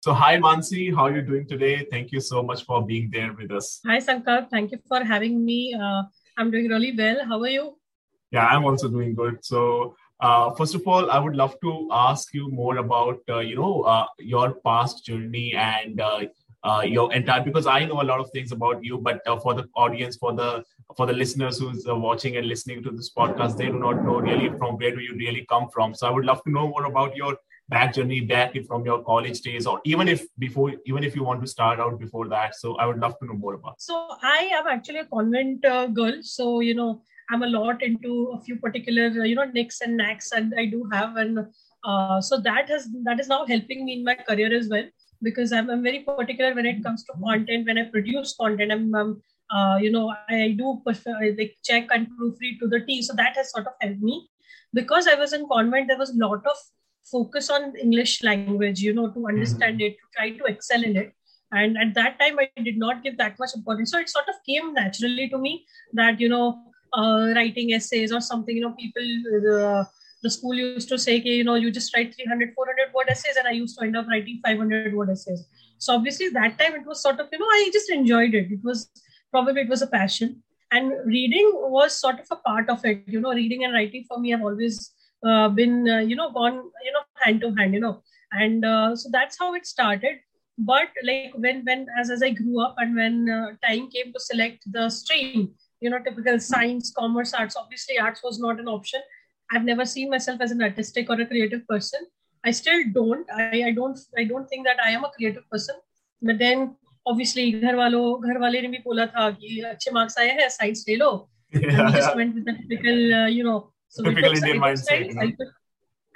So, hi, Mansi. How are you doing today? Thank you so much for being there with us. Hi, Sankalp. Thank you for having me. Uh, I'm doing really well. How are you? Yeah, I'm also doing good. So, uh, first of all, I would love to ask you more about uh, you know uh, your past journey and uh, uh, your entire because I know a lot of things about you, but uh, for the audience, for the for the listeners who's watching and listening to this podcast, they do not know really from where do you really come from. So, I would love to know more about your back journey back from your college days or even if before even if you want to start out before that. So i would love to know more about so i am actually a convent uh, girl. So you know i'm a lot into a few particular uh, you know nicks and knacks and i do have and uh, so that has that is now helping me in my career as well because I'm, I'm very particular when it comes to content. When i produce content i'm, I'm uh, you know i do like check and proofread to the t. So that has sort of helped me. Because i was in convent there was a lot of focus on English language, you know, to understand mm-hmm. it, to try to excel in it. And at that time, I did not give that much importance. So it sort of came naturally to me that, you know, uh, writing essays or something, you know, people, uh, the school used to say, okay, you know, you just write 300, 400 word essays. And I used to end up writing 500 word essays. So obviously that time it was sort of, you know, I just enjoyed it. It was probably, it was a passion. And reading was sort of a part of it. You know, reading and writing for me have always uh, been uh, you know gone you know hand to hand you know and uh, so that's how it started but like when when as, as i grew up and when uh, time came to select the stream you know typical science commerce arts obviously arts was not an option i've never seen myself as an artistic or a creative person i still don't i, I don't i don't think that i am a creative person but then obviously घर वालों घर वाले ने भी बोला था कि अच्छे मार्क्स आए हैं साइंस ले लो yeah. and we just went with the typical uh, you know so Typical Indian mindset. You know?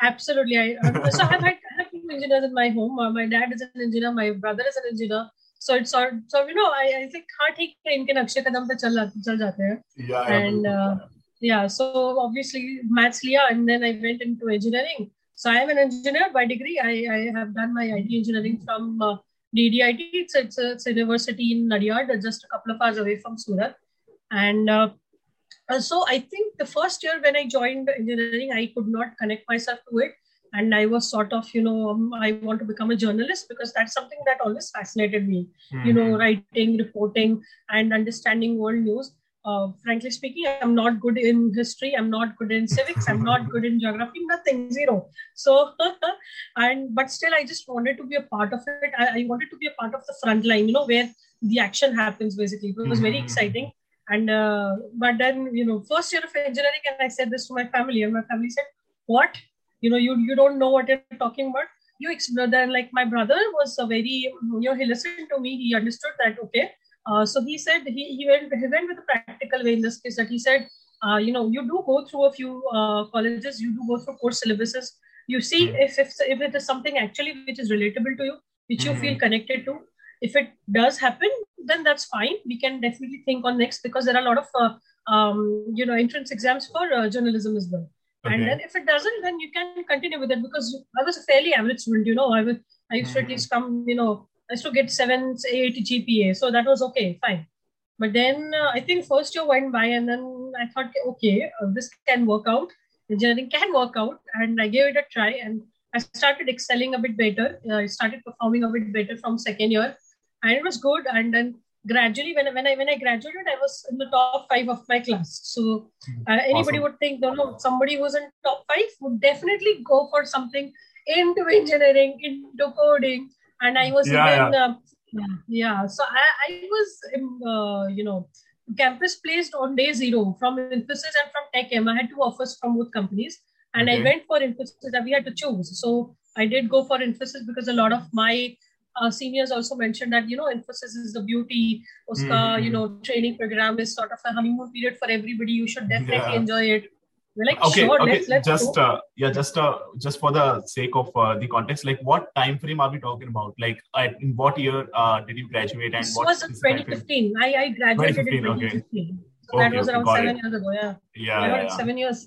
absolutely. I, uh, so I've had, I have two engineers in my home. Uh, my dad is an engineer. My brother is an engineer. So it's sort so you know I, I think हाँ ठीक है इनके नक्शे कदम पे चल चल जाते हैं. Yeah. And uh, yeah, so obviously maths liya and then I went into engineering. So I am an engineer by degree. I, I have done my IT engineering from uh, DDIT. It's, it's, a, it's a university in Nadiad, just a couple of hours away from Surat. And uh, so I think the first year when I joined engineering, I could not connect myself to it. And I was sort of, you know, um, I want to become a journalist because that's something that always fascinated me, mm-hmm. you know, mm-hmm. writing, reporting, and understanding world news. Uh, frankly speaking, I'm not good in history. I'm not good in civics. I'm not good in geography. Nothing, zero. So, and but still, I just wanted to be a part of it. I, I, wanted to be a part of the front line, you know, where the action happens. Basically, it was very mm-hmm. exciting. And uh, but then you know, first year of engineering, and I said this to my family, and my family said, "What? You know, you you don't know what you're talking about." You explore then like my brother was a very you know he listened to me, he understood that okay. Uh, so he said he, he went he went with a practical way in this case that he said uh, you know you do go through a few uh, colleges you do go through course syllabuses you see mm-hmm. if, if if it is something actually which is relatable to you which you feel connected to if it does happen then that's fine. We can definitely think on next because there are a lot of uh, um, you know entrance exams for uh, journalism as well. Okay. and then if it doesn't then you can continue with it because i was a fairly average student you know. I was i used to at least come you know i used to get 7 8 gpa so that was okay fine. But then uh, i think first year went by and then i thought okay uh, this can work out. Engineering can work out and i gave it a try and i started excelling a bit better. Uh, i started performing a bit better from second year and it was good. And then gradually, when when I when I graduated, I was in the top five of my class. So uh, anybody awesome. would think, no, no, somebody who's in top five would definitely go for something into engineering, into coding. And I was yeah, even, yeah. Uh, yeah. So I, I was, uh, you know, campus placed on day zero from Infosys and from Tech M. I had two offers from both companies, and okay. I went for Infosys. That we had to choose. So I did go for Infosys because a lot of my uh, seniors also mentioned that you know Infosys is the beauty. Uska mm-hmm. you know training program is sort of a honeymoon period for everybody. You should definitely yeah. enjoy it. We're like okay sure, okay let's, let's just uh, yeah just uh, just for the sake of uh, the context like what time frame are we talking about? Like in what year uh, did you graduate and this what was in 2015 I, I graduated 2015, in 2015 okay. so okay, that was around seven it. years ago yeah. Yeah, yeah, yeah. seven years.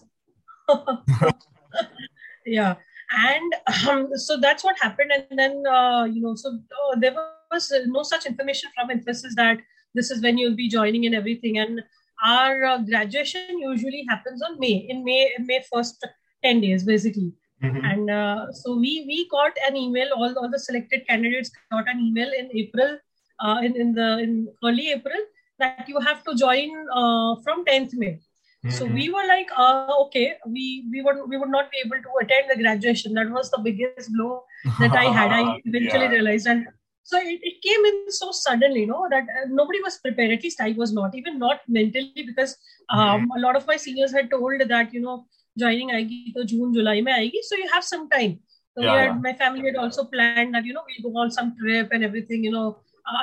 Yeah and um, so that's what happened and then uh, you know so uh, there was no such information from infosys that this is when you'll be joining and everything and our uh, graduation usually happens on may in may may first 10 days basically Mm-hmm. And uh, so we we got an email. All, all the selected candidates got an email in April, uh, in in the in early April that you have to join uh, from 10th May. Mm-hmm. So we were like, uh, okay, we we would we would not be able to attend the graduation. That was the biggest blow that I had. I eventually yeah. realized, and so it, it came in so suddenly, you know, that uh, nobody was prepared. At least I was not, even not mentally, because um, mm-hmm. a lot of my seniors had told that you know joining आएगी तो जून जुलाई में आएगी so you have some time so yeah. had, my family had also planned that you know we'll go on some trip and everything you know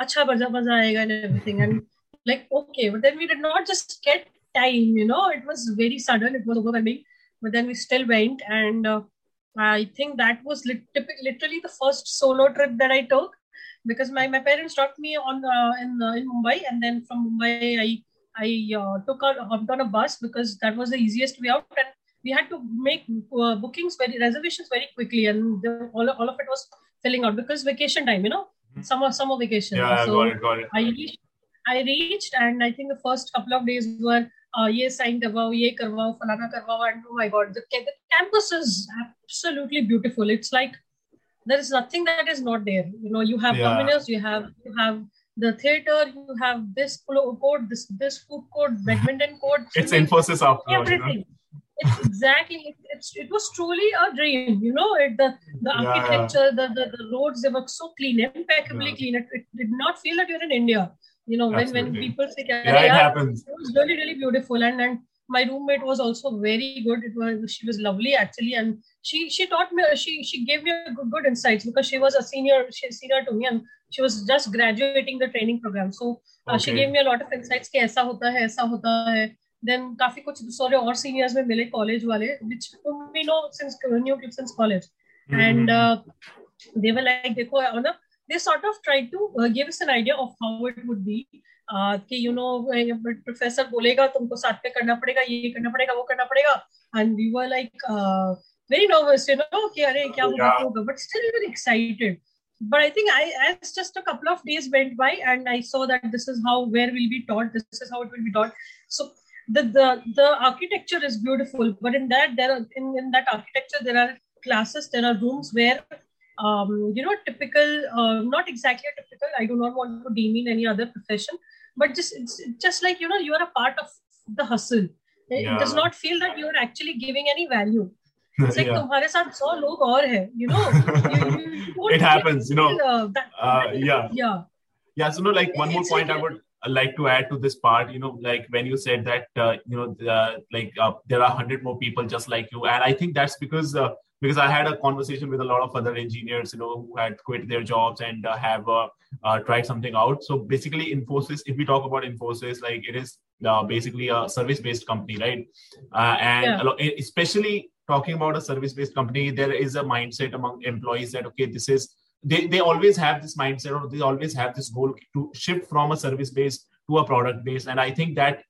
अच्छा मजा मजा आएगा and everything and like okay but then we did not just get time you know it was very sudden it was overwhelming but then we still went and uh, I think that was lit- literally the first solo trip that I took because my, my parents dropped me on uh, in uh, in Mumbai and then from Mumbai I I uh, took a hopped on a bus because that was the easiest way out and we had to make uh, bookings very reservations very quickly and the, all, all of it was filling out because vacation time you know mm-hmm. summer summer vacation yeah, so got it, got it. I reached, I reached and I think the first couple of days were uh, ye sign yeah ye karwao, falana karwao, and oh my god, the, the campus is absolutely beautiful. It's like there is nothing that is not there. You know, you have yeah. You have you have the theater, you have this court, this this food court, badminton court. it's Infosys after everything. It's exactly it, it was truly a dream you know it, the the architecture. The, the, the roads they were so clean impeccably clean it, it did not feel that you're in india you know when when people say yeah, it happens it was really really beautiful and and my roommate was also very good it was she was lovely actually and she she taught me she she gave me a good, good insights because she was a senior she senior to me and she was just graduating the training program so uh, okay. she gave me a lot of insights कि ऐसा होता है ऐसा होता है then काफी कुछ दूसरे और सीनियर्स में मिले कॉलेज वाले which we know since knew since college mm-hmm. and uh, they were like देखो ना they sort of tried to uh, give us an idea of how it would be uh, कि you know professor बोलेगा तुमको साथ में करना पड़ेगा ये करना पड़ेगा वो करना पड़ेगा and we were like very nervous you know कि अरे क्या होगा क्या होगा but still very excited but I think I as just a couple of days went by and I saw that this is how where will be taught this is how it will be taught so the the the architecture is beautiful but in that there are in, in that architecture there are classes there are rooms where um, you know typical uh, not exactly typical i do not want to demean any other profession but just it's just like you know you are a part of the hustle it yeah. does not feel that you are actually giving any value it's like तुम्हारे साथ सौ लोग और है you know you, you, you it happens you know uh, that, uh, yeah yeah yeah so no like one more point i would like to add to this part you know like when you said that uh, you know the, like uh, there are 100 more people just like you and i think that's because uh, because i had a conversation with a lot of other engineers you know who had quit their jobs and uh, have uh, uh, tried something out. So basically infosys if we talk about infosys like it is basically a service based company right? And yeah. especially talking about a service based company there is a mindset among employees that okay this is they, they always have this mindset or they always have this goal to shift from a service based to a product based and i think that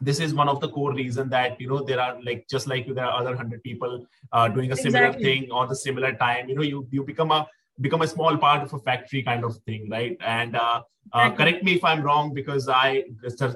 this is one of the core reason that you know there are like just like you there are other 100 people uh, doing a similar exactly. thing on the similar time you know you you become a become a small part of a factory kind of thing right and uh, uh, correct me if i'm wrong because i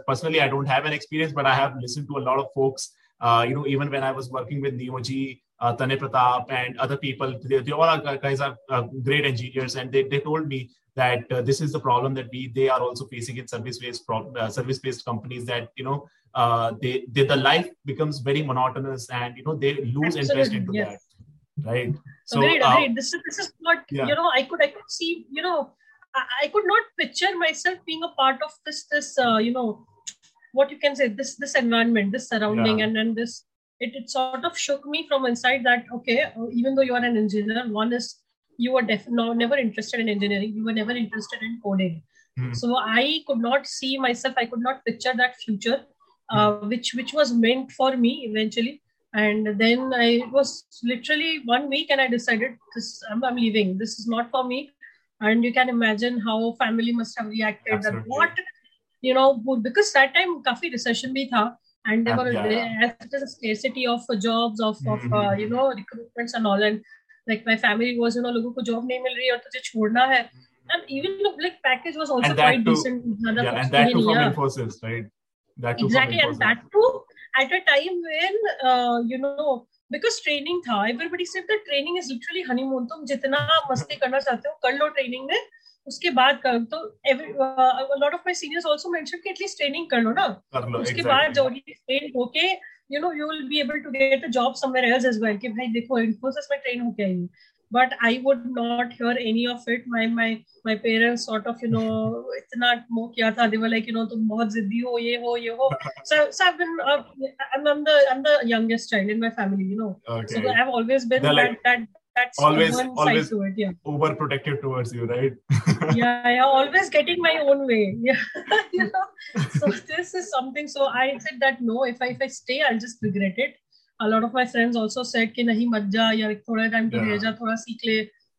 personally i don't have an experience but i have listened to a lot of folks uh, you know even when i was working with neoG uh, Tanay Pratap and other people. They, they all are, guys are uh, great engineers, and they, they told me that uh, this is the problem that we they are also facing in service based uh, service based companies that you know uh, they, they the life becomes very monotonous and you know they lose Absolutely, interest into yes. that right so agreed, uh, agreed. this is this is what yeah. you know i could i could see you know I, I, could not picture myself being a part of this this uh, you know what you can say this this environment this surrounding yeah. and and this it, it sort of shook me from inside that okay even though you are an engineer one is you were def- no, never interested in engineering you were never interested in coding mm. so i could not see myself i could not picture that future uh, mm. which which was meant for me eventually and then i was literally one week and i decided this I'm, I'm, leaving this is not for me and you can imagine how family must have reacted that what you know because that time coffee recession bhi tha and there uh, were yeah. scarcity of jobs of, mm-hmm. of uh, mm-hmm. you know recruitments and all and like my family was you know लोगों को job नहीं मिल रही और तुझे छोड़ना है। And even like package was also quite decent ज़्यादा from Infosys right exactly and that too at a time when you know because training था everybody said that training is literally honeymoon तुम जितना मस्ती करना चाहते हो कर लो ट्रेनिंग में। उसके बाद कर तो lot of my seniors also mention कि एटलीस्ट ट्रेनिंग कर लो ना। उसके बाद जॉब ट्रेन होके you know you will be able to get a job somewhere else as well कि भाई देखो इन्फोसिस में ट्रेन होके आई but I would not hear any of it. My my my parents sort of you know इतना वो किया था. They were like you know तुम बहुत जिद्दी हो ये हो ये हो. So so I've been uh, I'm, I'm the I'm the youngest child in my family. You know. Okay. So I've always been They're that like that that's always always yeah. overprotective towards you right? Yeah yeah always getting my own way yeah. You know? So this is something so i said that no if i if i stay i'll just regret it. A lot of my friends also said ki nahi mat ja yaar thoda time to yeah. thoda seekh le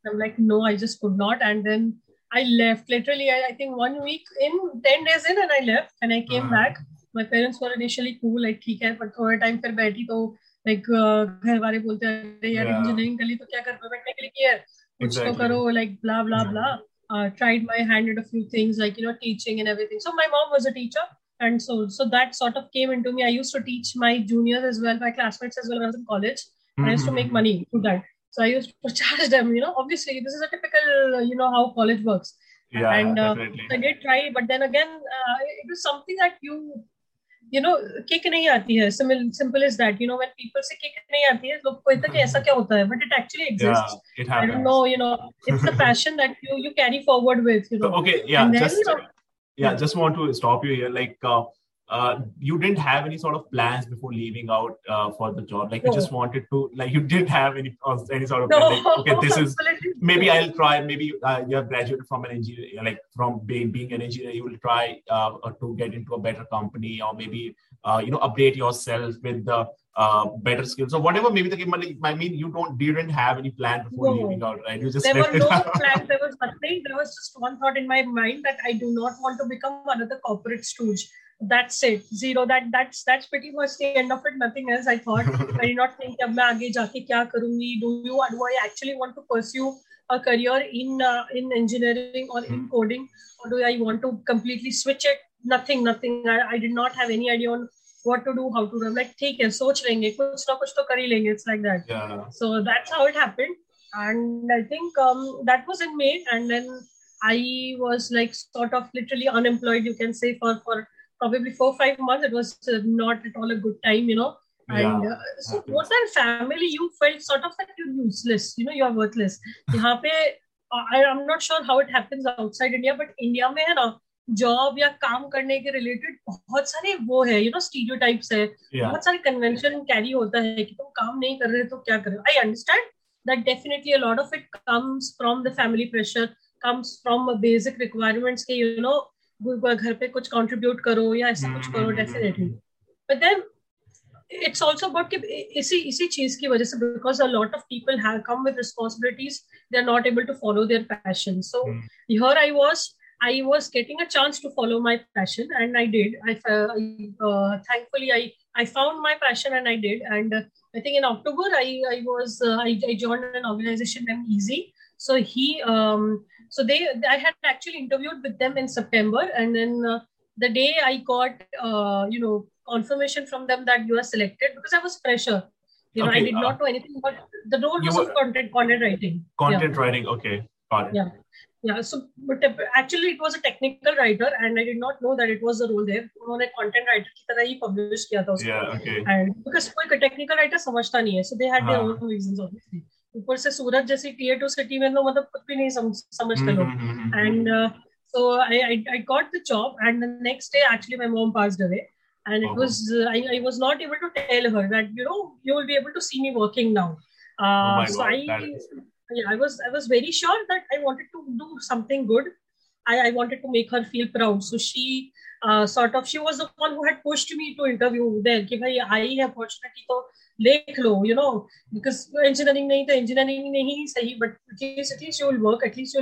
i'm like no i just could not. And then i left literally I, I think one week in 10 days in and i left and i came uh-huh. back. My parents were initially cool like theek hai but thoda time fir baithi to like uh, घर वाले बोलते हैं अरे यार Yeah. Engineering कर ली तो क्या कर पाए बैठने के लिए किया है कुछ तो Exactly. करो like blah blah blah uh, tried my hand at a few things like you know teaching and everything. So my mom was a teacher, and so so that sort of came into me. I used to teach my juniors as well, my classmates as well when I was in college. And I used to make Mhm. money through that. So I used to charge them. You know, obviously this is a typical uh, you know how college works. Yeah, and uh, definitely. I did try, but then again, uh, it was something that you you know kick नहीं आती है simple simple is that you know when people say kick नहीं आती है लोग कहते हैं कि ऐसा क्या होता है but it actually exists Yeah, it I happens. don't know, you know, it's the passion that you you carry forward with, you So, know. okay, yeah, And then, just you know, yeah, yeah. just want to stop you here. Like, uh, uh, you didn't have any sort of plans before leaving out uh, for the job. Like, you No. just wanted to, like, you didn't have any uh, any sort of no, plan. Like, okay, this is absolutely maybe I'll try. Maybe uh, you have graduated from an engineer, like from being, being an engineer, you will try uh, to get into a better company, or maybe uh, you know update yourself with the uh, better skills or whatever. Maybe the like, I mean, you don't didn't have any plan before no. leaving out, right? You just there were no plans. There was nothing. There was just one thought in my mind that I do not want to become another corporate stooge that's it zero that that's that's pretty much the end of it nothing else i thought i did not think ab main aage jaake kya do you do i actually want to pursue a career in uh, in engineering or in hmm. coding or do i want to completely switch it? Nothing nothing. I, I did not have any idea on what to do how to do. I'm like take it soch lenge kuch na kuch it's like that. Yeah. so that's how it happened. And i think um, that was in may and then i was like sort of literally unemployed you can say for for probably 4 5 months. It was not at all a good time you know. And Yeah, uh, so, what that family, you felt sort of that you're useless, you know, you're worthless. यहाँ पे I, I'm not sure how it happens outside India, but India में है ना job या काम करने के related बहुत सारे वो है यू नो स्टीरियोटाइप्स है Yeah. बहुत सारे कन्वेंशन कैरी होता है कि तुम काम नहीं कर रहे तो क्या कर I understand that definitely a lot of it comes from the family pressure comes from basic requirements के यू नो घर पे कुछ कंट्रीब्यूट करो या ऐसा कुछ करो definitely but then it's also about कि इसी इसी चीज की वजह से because a lot of people have come with responsibilities they're not able to follow their passion. So hmm. here I was I was getting a chance to follow my passion and I did. I uh, thankfully I I found my passion and I did. And uh, I think in October I I was uh, I, I joined an organization named eZee. So he um so they I had actually interviewed with them in September and then uh, the day I got uh, you know confirmation from them that you are selected because I was fresher. You know, I Okay, did uh, not know anything about the role you was of were- content content writing. Content writing. Okay. Got it. Yeah. Yeah. So, but uh, actually, it was a technical writer, and I did not know that it was a role there. उन्होंने content writer की तरह ही publish किया था उसको. Yeah. Okay. And because कोई technical writer समझता नहीं है, so they had their हाँ. own reasons obviously. ऊपर से सूरत जैसी tier two city में तो मतलब कुछ भी नहीं सम, समझते लोग. Mhm. and uh, so I, I I got the job and the next day actually my mom passed away and it Oh. was uh, I, I was not able to tell her that you know you will be able to see me working now uh, Oh my so God, I that is- yeah, I was I was very sure that I wanted to do something good I, I wanted to make her feel proud so she uh, sort of she was the one who had pushed me to interview there कि भाई आई है opportunity तो देख लो you know because engineering नहीं तो engineering नहीं सही but at least at least you will work at least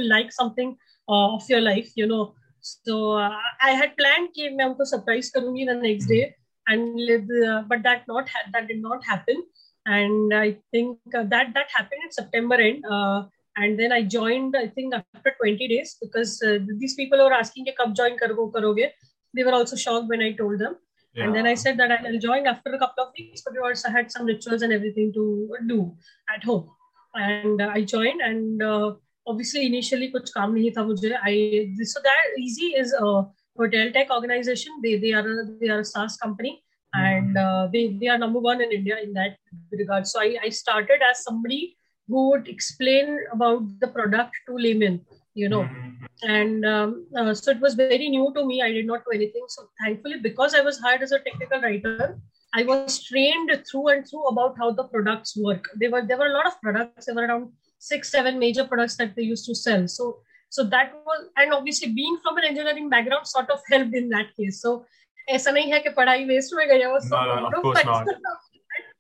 you will like something uh, of your life, you know. So uh, I had planned कि मैं उनको surprise करूंगी the next day, and uh, but that not ha- that did not happen, and I think uh, that that happened in September end, uh, and then I joined I think after 20 days because uh, these people were asking कि कब join करो करोगे. They were also shocked when I told them, Yeah. And then I said that I'll join after a couple of weeks, but we also had some rituals and everything to do at home. And uh, I joined, and uh, obviously initially kuch kaam nahi tha mujhe i this, so that eZee is a hotel tech organization. They they are a, they are a SaaS company hmm. and uh, they they are number one in india in that regard. So i i started as somebody who would explain about the product to laymen you know. Hmm. And um, uh, so it was very new to me. I did not know anything. So thankfully because i was hired as a technical writer I was trained through and through about how the products work. There were there were a lot of products. There were around six seven major products that they used to sell so so that was and obviously being from an engineering background sort of helped in that case so ऐसा नहीं है कि पढ़ाई waste में गया वो no, no, of course not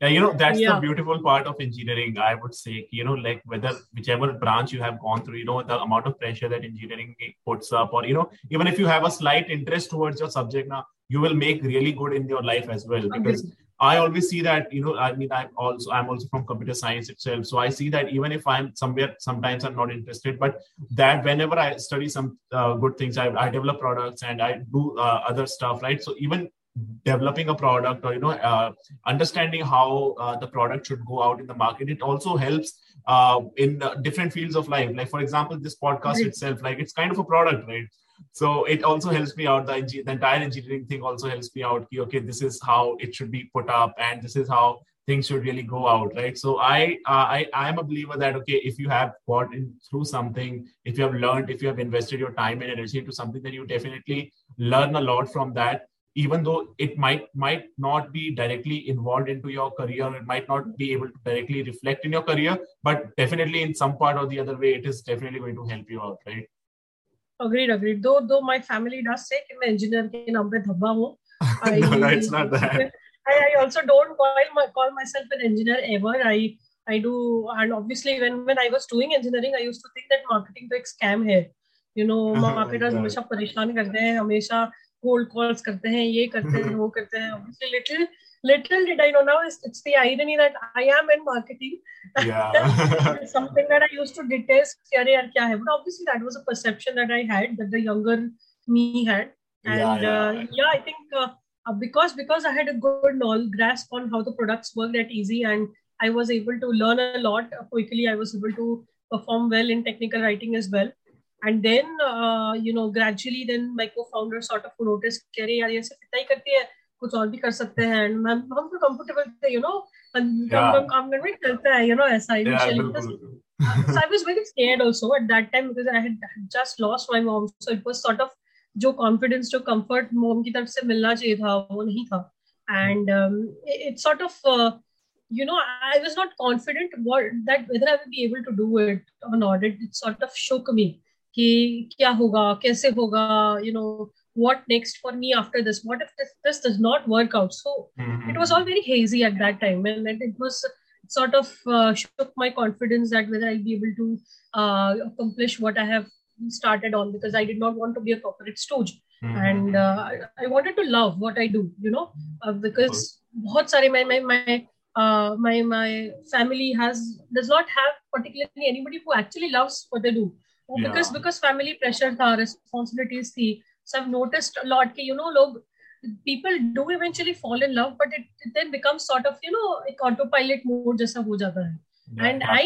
yeah you know that's yeah. the beautiful part of engineering i would say you know like whether whichever branch you have gone through you know the amount of pressure that engineering puts up or you know even if you have a slight interest towards your subject now you will make really good in your life as well because okay. I always see that, you know, I mean, I'm also, I'm also from computer science itself. So I see that even if I'm somewhere, sometimes I'm not interested, but that whenever I study some uh, good things, I, I develop products and I do uh, other stuff, right? So even developing a product or you know uh, understanding how uh, the product should go out in the market it also helps uh, in different fields of life like for example this podcast right. itself like it's kind of a product right so it also helps me out. The, the entire engineering thing also helps me out. Okay this is how it should be put up and this is how things should really go out right? So i uh, i i am a believer that okay if you have got in through something if you have learned if you have invested your time and energy into something then you definitely learn a lot from that. Even though it might might not be directly involved into your career it might not be able to directly reflect in your career but definitely in some part or the other way it is definitely going to help you out right agreed agreed though though my family does say कि मैं engineer के नाम पे धब्बा हूँ no, no it's not that I, I also don't call my, call myself an engineer ever I I do and obviously when when I was doing engineering I used to think that marketing तो एक scam है you know marketers हमेशा परेशान करते हैं हमेशा cold calls करते हैं ये करते हैं वो करते हैं obviously little little did I know now it's the irony that I am in marketing. Yeah. something that I used to detest. But obviously, that was a perception that I had that the younger me had. And yeah, yeah. Uh, yeah I think uh, uh, because because I had a good knowledge grasp on how the products work that eZee, and I was able to learn a lot uh, quickly. I was able to perform well in technical writing as well. And then, uh, you know, gradually, then my co-founder sort of noticed, "Kerry, यार ये सब कुछ और भी कर सकते हैं। And ma'am हम तो कंफर्टेबल थे यू नो काम करने में चलता है यू नो ऐसा initially so I was very scared also at that time because I had just lost my mom. So it was sort of जो कॉन्फिडेंस जो कंफर्ट मॉम की तरफ़ से मिलना चाहिए था वो नहीं था। And it's sort of you know I was not confident what that whether I will be able to do it on audit it's sort of shock me कि क्या होगा कैसे होगा you know what next for me after this what if this, this does not work out so mm-hmm. it was all very hazy at that time and, and it was sort of uh, shook my confidence that whether i'll be able to uh, accomplish what i have started on because i did not want to be a corporate stooge mm-hmm. and uh, I, wanted to love what i do you know uh, because bahut sare my my my uh, my my family has does not have particularly anybody who actually loves what they do because yeah. because family pressure tha, responsibilities the so i've noticed a lot ki, you know log people do eventually fall in love but it, it then becomes sort of you know एक autopilot mode जैसा हो जाता है yeah, and i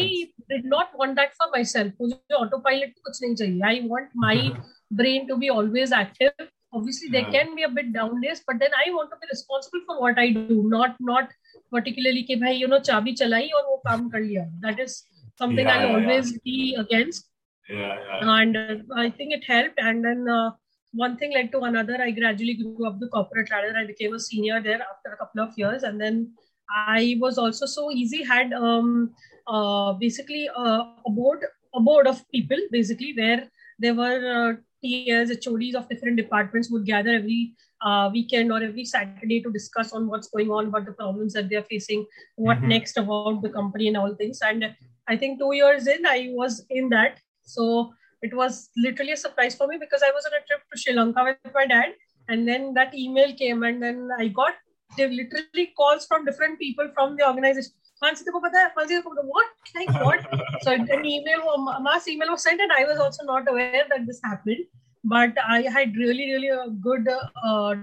did not want that for myself मुझे autopilot कुछ नहीं चाहिए i want my brain to be always active obviously there yeah. can be a bit down days but then i want to be responsible for what i do not not particularly कि भाई you know चाबी चलाई और वो काम कर लिया that is something yeah, i'll always yeah. be against and uh, I think it helped. And then uh, one thing led to another. I gradually grew up the corporate ladder. I became a senior there after a couple of years, and then I was also so eZee. Had um, uh, basically uh, a board, a board of people, basically where there were uh, TAs, HODs of different departments would gather every uh, weekend or every Saturday to discuss on what's going on, what the problems that they're facing, what mm-hmm. next about the company and all things. And I think two years in, I was in that so it was literally a surprise for me because I was on a trip to Sri Lanka with my dad, and then that email came, and then I got literally calls from different people from the organization. What? Like what? so an email, a mass email was sent, and I was also not aware that this happened. but I had really, really a good uh,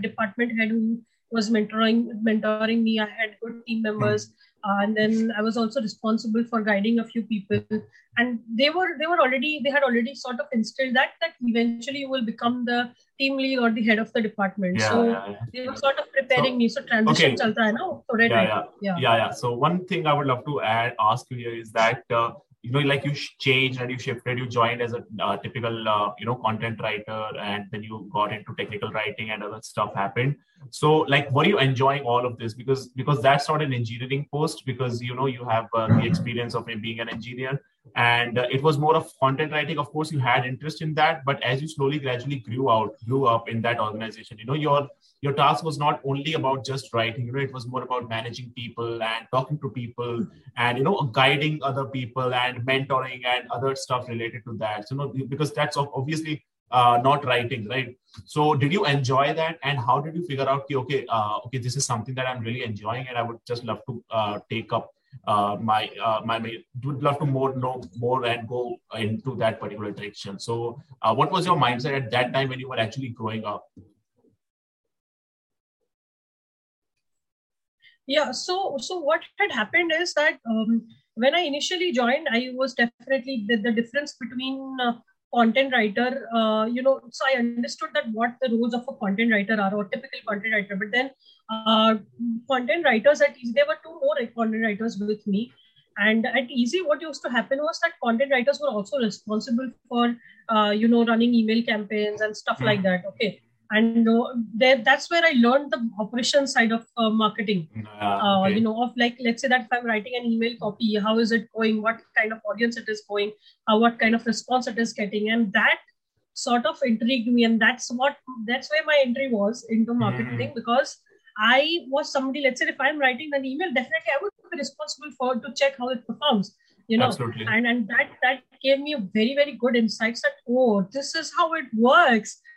department head who was mentoring mentoring me. I had good team members, and then I was also responsible for guiding a few people. And they were they were already they had already sort of instilled that that eventually you will become the team lead or the head of the department. Yeah, so yeah, yeah. they were sort of preparing so, me. So transition okay. chalta hai na, so yeah, yeah, yeah, yeah, yeah. So one thing I would love to add ask you here is that. Uh, you know like you changed and you shifted you joined as a uh, typical uh, you know content writer and then you got into technical writing and other stuff happened. So like were you enjoying all of this? Because because that's not an engineering post because you know you have uh, the experience of being an engineer. And uh, it was more of content writing. Of course you had interest in that but as you slowly gradually grew out grew up in that organization you know your your task was not only about just writing you know it was more about managing people and talking to people and you know guiding other people and mentoring and other stuff related to that so you know because that's obviously uh, not writing right? So did you enjoy that? And how did you figure out okay uh, okay this is something that i'm really enjoying and i would just love to uh, take up uh, my uh, my would love to more know more and go into that particular direction. So uh, what was your mindset at that time when you were actually growing up yeah so so what had happened is that um, when i initially joined i was definitely the, the difference between uh, content writer uh, you know so i understood that what the roles of a content writer are or typical content writer but then uh, content writers at eZee there were two more content writers with me. And at eZee what used to happen was that content writers were also responsible for uh, you know running email campaigns and stuff like that okay and uh, there, that's where i learned the operation side of uh, marketing uh, okay. you know of like let's say that if i'm writing an email copy how is it going what kind of audience it is going uh, what kind of response it is getting and that sort of intrigued me and that's what that's where my entry was into mm-hmm. marketing mm. because i was somebody let's say if i'm writing an email definitely i would be responsible for to check how it performs you know Absolutely. and and that that gave me a very very good insights that oh this is how it works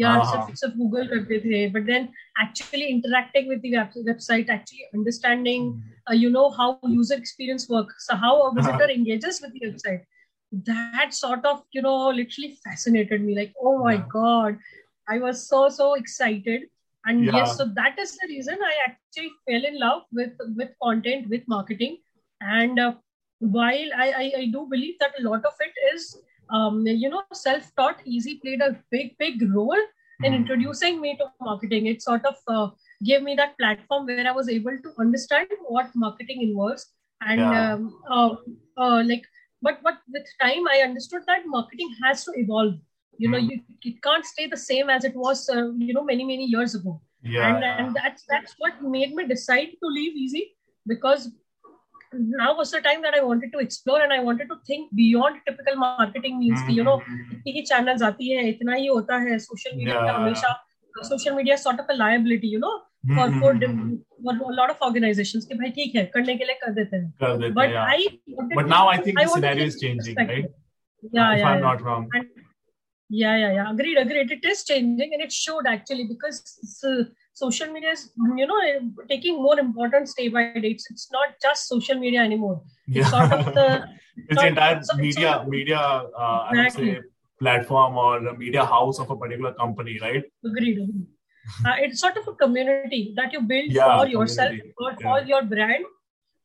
या सिर्फ सिर्फ Google करते थे but then actually interacting with the website actually understanding you know how user experience works so how a visitor engages with the website that sort of you know literally fascinated me like oh my god i was so so excited and yeah. yes so that is the reason i actually fell in love with with content with marketing and uh, while I, I, I do believe that a lot of it is um, you know, self-taught eZee played a big, big role in hmm. introducing me to marketing. It sort of uh, gave me that platform where I was able to understand what marketing involves. And yeah. um, uh, uh, like, but but with time, I understood that marketing has to evolve. You know, mm. you, it can't stay the same as it was, uh, you know, many many years ago. Yeah. And, and that's that's what made me decide to leave eZee because now was the time that I wanted to explore and I wanted to think beyond typical marketing means mm-hmm. you know इतनी ही channels आती है इतना ही होता है social media yeah. हमेशा social media is sort of a liability you know for for, for a lot of organizations कि भाई ठीक है करने के लिए कर देते हैं कर देते but yeah. I but now I think I the scenario is changing right yeah if yeah, I'm yeah. not wrong and, yeah yeah yeah agreed agreed it is changing and it showed actually because social media is you know taking more importance day by day it's, it's not just social media anymore yeah. it's sort of the it's entire so, media media uh, exactly. i would say platform or the media house of a particular company right agreed, uh, it's sort of a community that you build yeah, for yourself or yeah. for your brand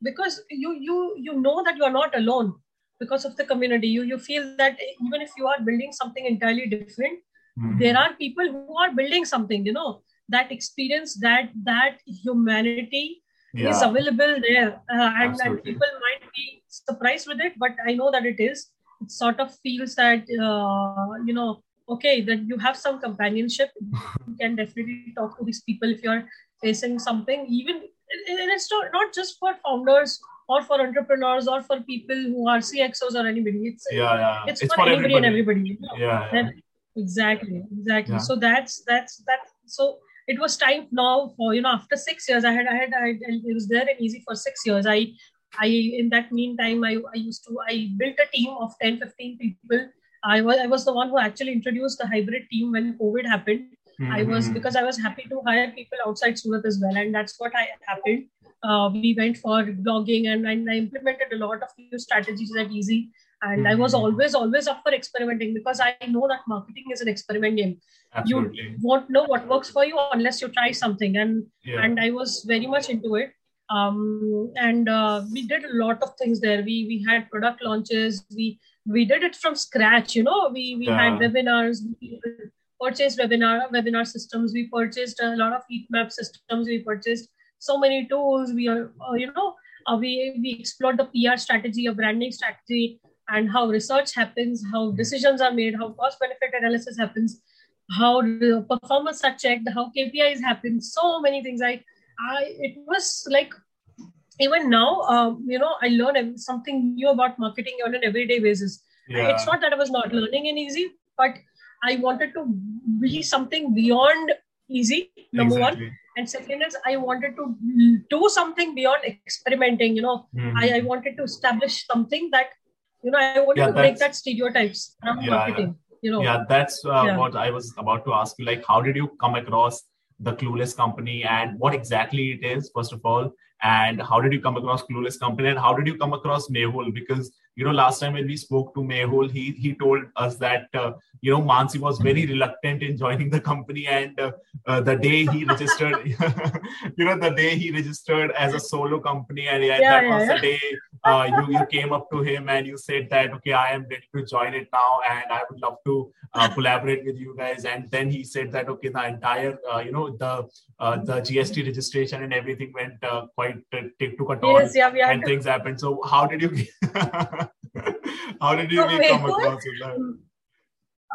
because you you you know that you are not alone because of the community you you feel that even if you are building something entirely different mm-hmm. there are people who are building something you know that experience that that humanity yeah. is available there uh, and, and, people might be surprised with it but i know that it is it sort of feels that uh, you know okay that you have some companionship you can definitely talk to these people if you're facing something even and it's not, not just for founders or for entrepreneurs or for people who are cxos or anybody it's yeah, yeah. it's, it's for, for, anybody everybody. and everybody you know? yeah, yeah exactly exactly so that's that's that so it was time now for you know after six years i had i had I, it was there and eZee for six years. I i in that meantime i, I used to i built a team of 10 15 people. I was i was the one who actually introduced the hybrid team when covid happened. Mm-hmm. i was because i was happy to hire people outside surat as well and that's what i happened. Uh, we went for blogging and, and i implemented a lot of new strategies at eZee and mm-hmm. i was mm-hmm. always always up for experimenting because i know that marketing is an experiment game Absolutely. you won't know what works for you unless you try something and yeah. and i was very much into it um, and uh, we did a lot of things there we we had product launches we we did it from scratch you know we we yeah. had webinars we purchased webinar webinar systems we purchased a lot of heat map systems we purchased so many tools we are uh, you know uh, we we explored the pr strategy a branding strategy and how research happens, how decisions are made, how cost benefit analysis happens, how the performance are checked, how KPIs happen, so many things. I, I it was like even now, um, you know, I learn something new about marketing on an everyday basis. Yeah. It's not that I was not learning in eZee, but I wanted to be something beyond eZee. Number exactly. one, and second is I wanted to do something beyond experimenting. You know, mm-hmm. I, I wanted to establish something that you know i want yeah, to break that stereotypes around yeah, marketing yeah. you know yeah that's uh, yeah. what i was about to ask you like how did you come across the clueless company and what exactly it is first of all and how did you come across clueless company and how did you come across mehul because you know last time when we spoke to mehul he he told us that uh, you know mansi was very reluctant in joining the company and uh, uh, the day he registered you know the day he registered as a solo company and yeah, that yeah, was yeah. the day uh, you you came up to him and you said that okay i am ready to join it now and i would love to uh, collaborate with you guys and then he said that okay the entire uh, you know the uh, the gst registration and everything went uh, quite uh, took a toll yes, yeah, and things happened so how did you how did you so come Mehul, across that?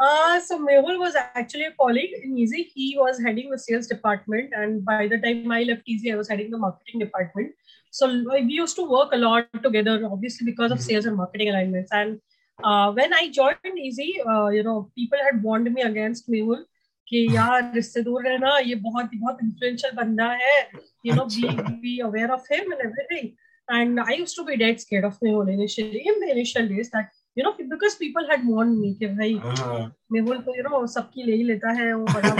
Uh, so Mehul was actually a colleague in eZee. He was heading the sales department, and by the time I left eZee, I was heading the marketing department. So we used to work a lot together, obviously because of mm-hmm. sales and marketing alignments. And uh, when I joined eZee, uh, you know, people had warned me against Mehul कि यार इससे दूर रहना ये बहुत बहुत influential बंदा है you know be be aware of him and everything and I used to be dead scared of Mehul initially in the initial days that you know because people had warned me कि भाई मेहुल तो you know सबकी ले ही लेता है वो बड़ा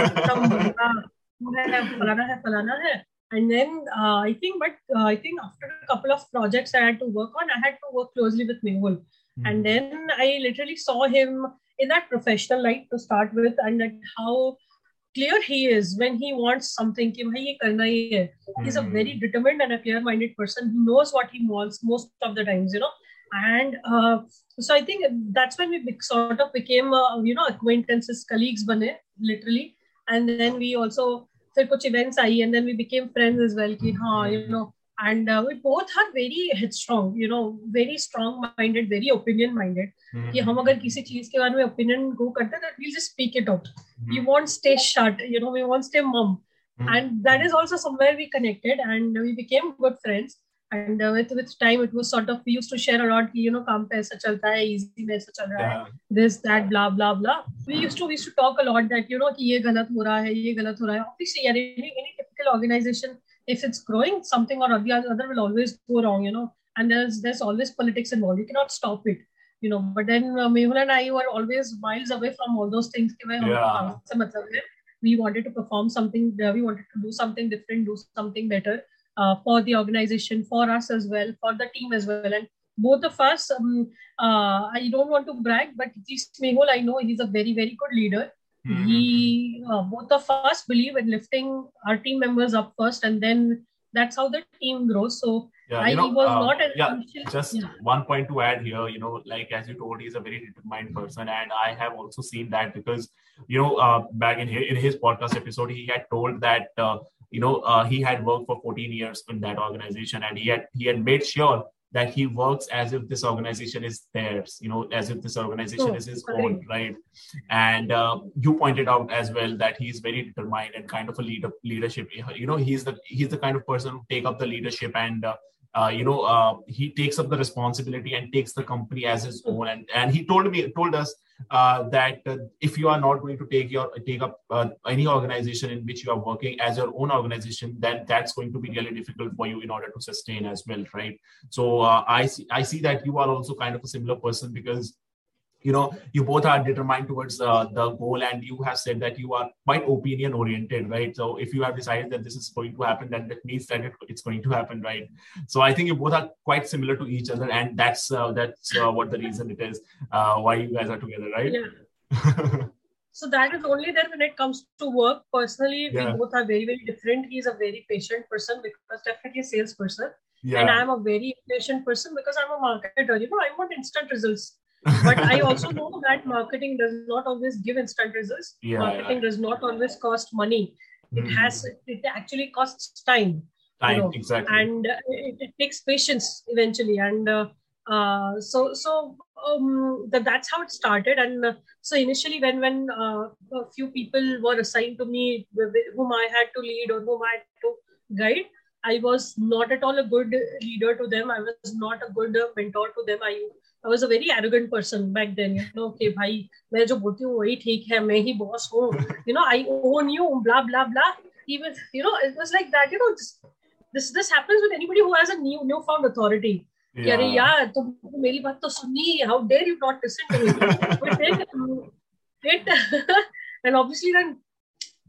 बड़ा है फलाना है फलाना है and then uh, I think, but uh, I think after a couple of projects I had to work on, I had to work closely with Mehul. Mm-hmm. And then I literally saw him in that professional light to start with, and that how clear he is when he wants something. Mm-hmm. He's a very determined and a clear-minded person. He knows what he wants most of the times, you know. And uh, so I think that's when we sort of became, uh, you know, acquaintances, colleagues, bane, literally. And then we also फिर कुछ events I and then we became friends as well कि हाँ you no And uh, we both are very headstrong you know very strong minded very opinion minded mm-hmm. कि हम अगर किसी चीज़ के बारे में opinion go करते हैं we'll just speak it out mm-hmm. we won't stay shut you know we won't stay mum mm-hmm. and that is also somewhere we connected and we became good friends and uh, with with time it was sort of we used to share a lot you know काम पे ऐसा चलता है easy में ऐसा चल रहा है this that blah blah blah we used to we used to talk a lot that you know कि ये गलत हो रहा है ये गलत हो रहा है obviously यार any, any typical organization if it's growing something or the other will always go wrong you know and there's there's always politics involved you cannot stop it you know but then uh, Mehul and I were always miles away from all those things yeah. we wanted to perform something we wanted to do something different do something better uh, for the organization, for us as well, for the team as well. And both of us, um, uh, I don't want to brag, but this Mehul, I know he's a very, very good leader. Mm-hmm. He, uh, both of us believe in lifting our team members up first, and then that's how the team grows. So yeah, I know, was uh, not yeah, just yeah. one point to add here. You know, like as you told, he's a very determined person, and I have also seen that because you know, uh, back in his, in his podcast episode, he had told that uh, you know uh, he had worked for 14 years in that organization and he had he had made sure that he works as if this organization is theirs you know as if this organization oh, is his own right? And uh, you pointed out as well that he's very determined and kind of a leader leadership you know he's the he's the kind of person who take up the leadership and uh, uh, you know uh, he takes up the responsibility and takes the company as his own. And and he told me told us uh, that uh, if you are not going to take your take up uh, any organization in which you are working as your own organization then that's going to be really difficult for you in order to sustain as well right? So uh, i see i see that you are also kind of a similar person because you know you both are determined towards uh, the goal and you have said that you are quite opinion oriented right? So if you have decided that this is going to happen then that means that it, it's going to happen right? So i think you both are quite similar to each other and that's uh, that's uh, what the reason it is uh, why you guys are together right? Yeah. so that is only there when it comes to work. Personally yeah. we both are very very different. He's a very patient person because definitely a salesperson. Yeah. and i'm a very patient person because i'm a marketer. You know i want instant results but I also know that marketing does not always give instant results. Yeah, marketing yeah. does not always cost money. It mm. has it actually costs time. Time you know, exactly, and uh, it, it, takes patience eventually. And uh, uh, so so um, that, that's how it started. And uh, so initially, when when uh, a few people were assigned to me, whom I had to lead or whom I had to guide, I was not at all a good leader to them. I was not a good mentor to them. I I was a very arrogant person back then you know के भाई मैं जो बोलती हूँ वही ठीक है मैं ही बॉस हूँ। You know I own you blah blah blah even you know it was like that you know this this happens with anybody who has a new new found authority अरे यार तुम मेरी बात तो सुनी how dare you not listen to me and obviously then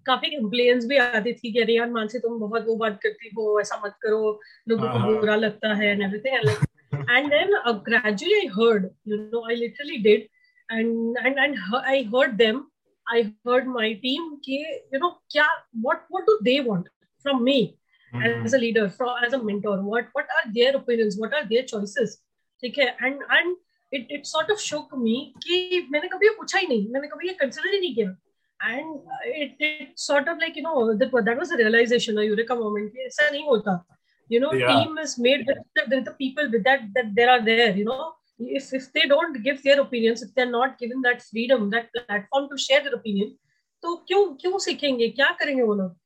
काफ़ी complaints भी आती थी कि अरे यार मानसी तुम बहुत वो बात करती हो ऐसा मत करो लोगों को हाँ, हाँ। बुरा लगता है and everything and like and then uh, gradually i heard you know i literally did and and and i heard them i heard my team ki, you know kya, what what do they want from me mm-hmm. as a leader from as a mentor what what are their opinions what are their choices okay and and it it sort of shook me कि मैंने कभी ये पूछा ही नहीं मैंने कभी ये consider ही नहीं किया and it, it sort of like you know that, that was a realization a eureka moment कि ऐसा नहीं होता you know yeah. team is made with the, with the people with that that there are there you know if if they don't give their opinions if they're not given that freedom that platform to share their opinion तो क्यों क्यों सीखेंगे क्या करेंगे वो लोग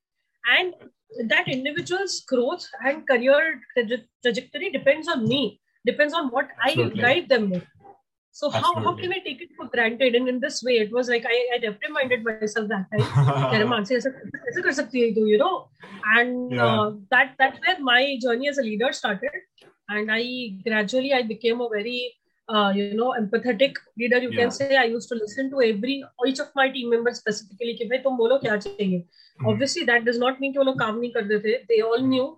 and that individual's growth and career trajectory depends on me depends on what Absolutely. i guide them with so how, how can I take it for granted? And in this way, it was like I, I reprimanded myself that time. you know, and yeah. uh, that that's where my journey as a leader started. And I gradually I became a very uh, you know empathetic leader. You yeah. can say I used to listen to every each of my team members specifically. कि भाई तुम बोलो क्या चाहिए. Mm. Obviously, that does not mean कि वो लोग काम नहीं करते थे. They all knew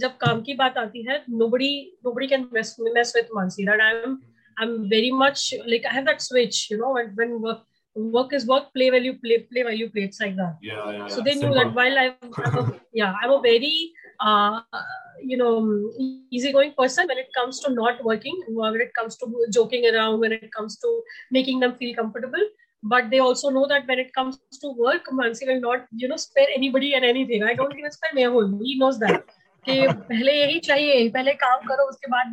जब काम की बात आती है nobody nobody can mess mess with Mansi. That I am I'm very much like I have that switch, you know, when, when work, work is work, play while you play, play while you play. It's like that. Yeah, yeah. So they knew that while I'm, I'm a, yeah, I'm a very uh, you know easygoing person when it comes to not working, when it comes to joking around, when it comes to making them feel comfortable. But they also know that when it comes to work, Mansi will not, you know, spare anybody and anything. I don't even spare Mehul. He knows that. कि पहले यही चाहिए पहले Yeah, करो उसके बाद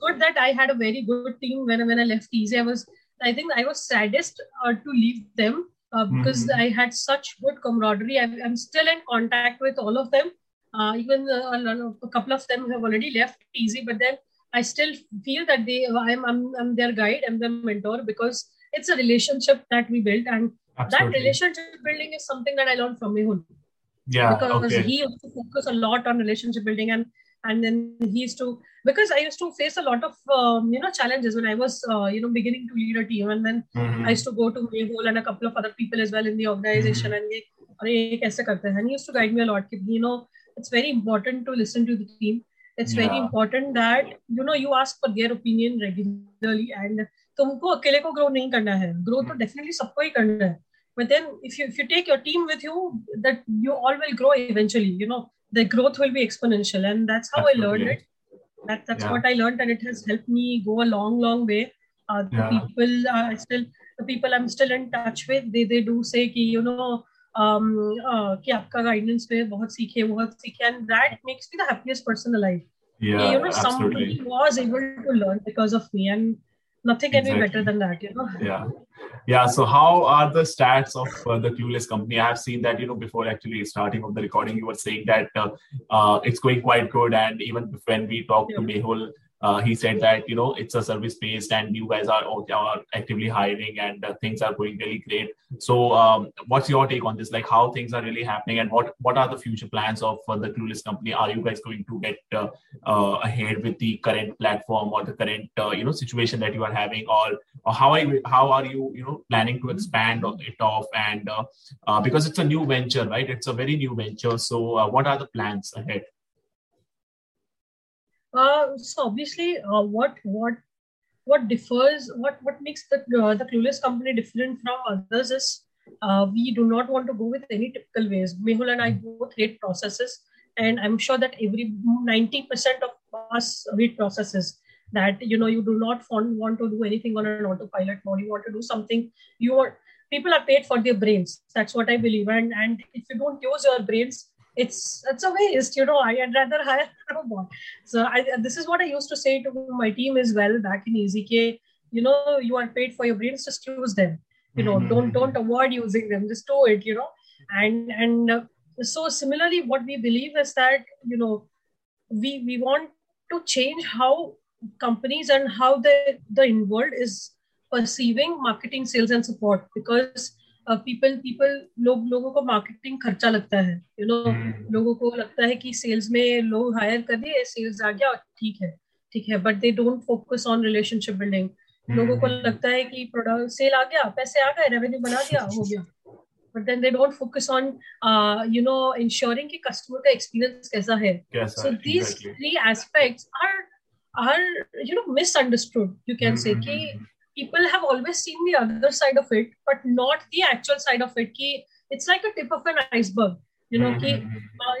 good that I had a very good team when, when I left eZee. I was, I think I was saddest uh, to leave them uh, because. I had such good camaraderie. I'm, still in contact with all of them. Uh, even a, couple of them have already left eZee, but then I still feel that they, I'm, I'm, I'm their guide, I'm their mentor because it's a relationship that we built and Absolutely. that relationship building is something that i learned from Mehul yeah because okay. he used to focus a lot on relationship building and and then he used to because i used to face a lot of um, you know challenges when i was uh, you know beginning to lead a team and then mm-hmm. i used to go to Mehul and a couple of other people as well in the organization mm-hmm. and he used to guide me a lot you know it's very important to listen to the team it's yeah. very important that you know you ask for their opinion regularly and तुमको अकेले को grow नहीं करना है grow तो definitely सबको ही करना है but then if you if you take your team with you that you all will grow eventually you know the growth will be exponential and that's how Absolutely. i learned it that, that's yeah. what i learned and it has helped me go a long long way uh, the yeah. people are still the people i'm still in touch with they they do say ki, you know um uh, कि आपका guidance में बहुत सीखे बहुत सीखे and that makes me the happiest person alive yeah you know absolutely. somebody was able to learn because of me and nothing can exactly. be better than that you know yeah yeah so how are the stats of uh, the clueless company i have seen that you know before actually starting of the recording you were saying that uh, uh, it's going quite good and even when we talked yeah. to mehul uh, he said that you know it's a service based and you guys are, are actively hiring and uh, things are going really great. So um, what's your take on this? Like how things are really happening and what what are the future plans of uh, the clueless company? Are you guys going to get uh, uh, ahead with the current platform or the current uh, you know situation that you are having? Or, or how are you how are you you know planning to expand it off? And because it's a new venture right? It's a very new venture. So what are the plans ahead uh, so obviously, uh, what what what differs, what what makes the uh, the clueless company different from others is uh, we do not want to go with any typical ways. Mehul and I both hate processes, and I'm sure that every ninety percent of us hate processes. That you know you do not want, want to do anything on an autopilot mode. You want to do something. You want people are paid for their brains. That's what I believe. And and if you don't use your brains, it's it's a waste you know i'd rather hire a robot. So I, this is what i used to say to my team as well back in ezk you know you are paid for your brains just use them. You know mm-hmm. don't don't avoid using them just do it you know. And and uh, so similarly what we believe is that you know we we want to change how companies and how the the world is perceiving marketing sales and support because people people लोग लोगों को marketing खर्चा लगता है। You you know know, hmm. लोगों को लगता है कि सेल्स में लोग हायर कर दिए सेल्स आ गया ठीक है ठीक है but they don't focus on relationship building लोगों को. लगता है कि प्रोडक्ट सेल आ गया पैसे आ गए रेवेन्यू बना दिया हो गया। But then they don't focus on you know ensuring कि कस्टमर का एक्सपीरियंस कैसा है। So these three aspects are are you know misunderstood you can say कि people have always seen the other side of it, but not the actual side of it. Ki it's like a tip of an iceberg. You know, कि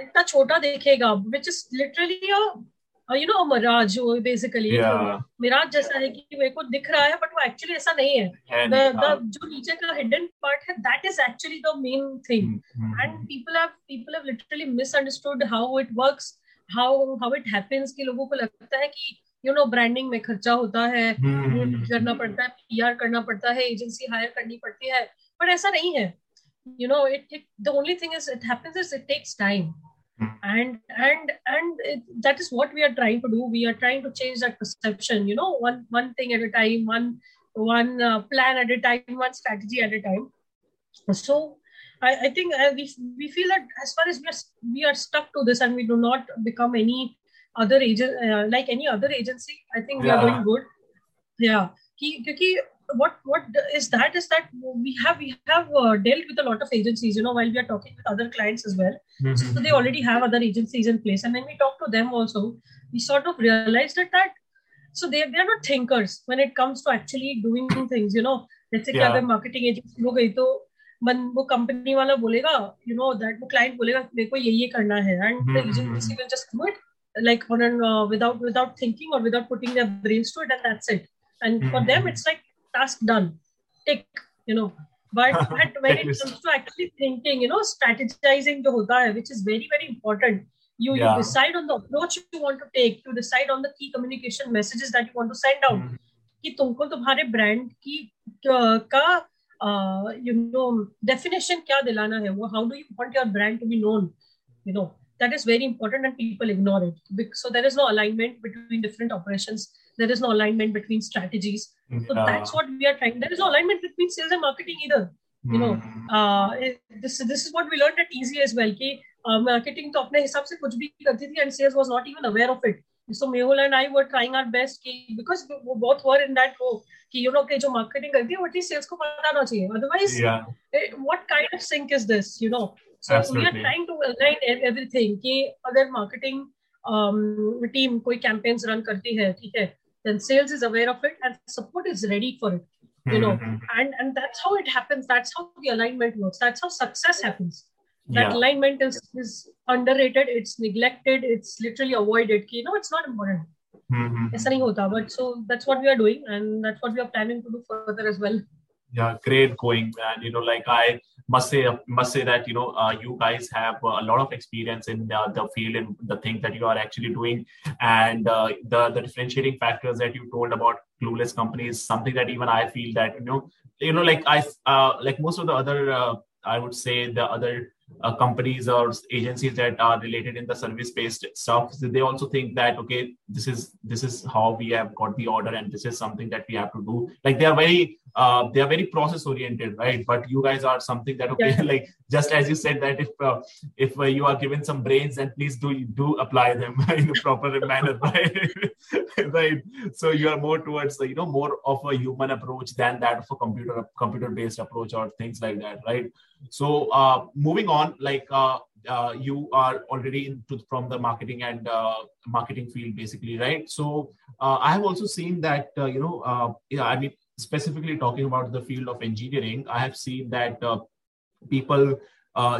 इतना छोटा देखेगा, which is literally a you know mirage basically mirage जैसा है कि मेरे को दिख रहा है बट वो एक्चुअली ऐसा नहीं है द द जो नीचे का हिडन पार्ट है that is actually the main thing and people have people have literally misunderstood how it works how how it happens कि लोगों को लगता है कि यू नो ब्रांडिंग में खर्चा होता है हम्म। करना पड़ता है पीआर करना पड़ता है एजेंसी हायर करनी पड़ती है बट ऐसा नहीं है you know it, it the only thing is it happens is it takes time and and and it, that is what we are trying to do we are trying to change that perception you know one one thing at a time one one uh, plan at a time one strategy at a time so i, I think uh, we, we feel that as far as we are we are stuck to this and we do not become any other agent uh, like any other agency i think we yeah. are doing good yeah because what what is that is that we have we have uh, dealt with a lot of agencies you know while we are talking with other clients as well mm-hmm. so they already have other agencies in place and when we talk to them also we sort of realized that that so they, they are not thinkers when it comes to actually doing things you know let's say yeah. अगर marketing agency हो गई तो मन वो company वाला बोलेगा you know that वो client बोलेगा मेरे को ये ये करना है and the agency will just do it like on an uh, without without thinking or without putting their brains to it and that's it and mm-hmm. for them it's like task done tick you know but, but when it comes to actually thinking you know strategizing the hota hai, which is very very important you, yeah. you decide on the approach you want to take to decide on the key communication messages that you want to send out mm-hmm. कि तुमको तुम्हारे brand की का you know definition क्या दिलाना है वो how do you want your brand to be known you know that is very important and people ignore it. So there is no alignment between different operations. There is no alignment between strategies. So yeah. that's what we are trying. There is no alignment between sales and marketing either. You know hmm. uh, this this is what we learned at eZee as well ki uh, marketing to apne hisab se kuch bhi karti thi and sales was not even aware of it. So mehul and i were trying our best ki because both were in that role ki you know ke jo marketing karti hai at least sales ko pata hona chahiye? Otherwise yeah. Eh, what kind of sync is this you know? so Absolutely. we are trying to align everything कि अगर marketing um, team कोई campaigns run करती है ठीक है then sales is aware of it and support is ready for it you know mm-hmm. and and that's how it happens that's how the alignment works that's how success happens that yeah. alignment is is underrated it's neglected it's literally avoided you know it's not important mm-hmm. ऐसा नहीं होता but so that's what we are doing and that's what we are planning to do further as well yeah great going man. You know like i must say must say that you know uh, you guys have a lot of experience in uh, the field and the things that you are actually doing, and uh, the the differentiating factors that you told about clueless companies something that even I feel that you know you know like I uh, like most of the other uh, I would say the other uh, companies or agencies that are related in the service based stuff. They also think that okay this is this is how we have got the order and this is something that we have to do. Like they are very uh, they are very process oriented right? But you guys are something that okay yeah. like just as you said that if uh, if uh, you are given some brains then please do do apply them in a proper manner right? Right. So you are more towards you know more of a human approach than that of a computer computer based approach or things like that right so uh, moving on like uh, uh, you are already into from the marketing and uh, marketing field basically right so uh, i have also seen that uh, you know yeah i mean specifically talking about the field of engineering i have seen that people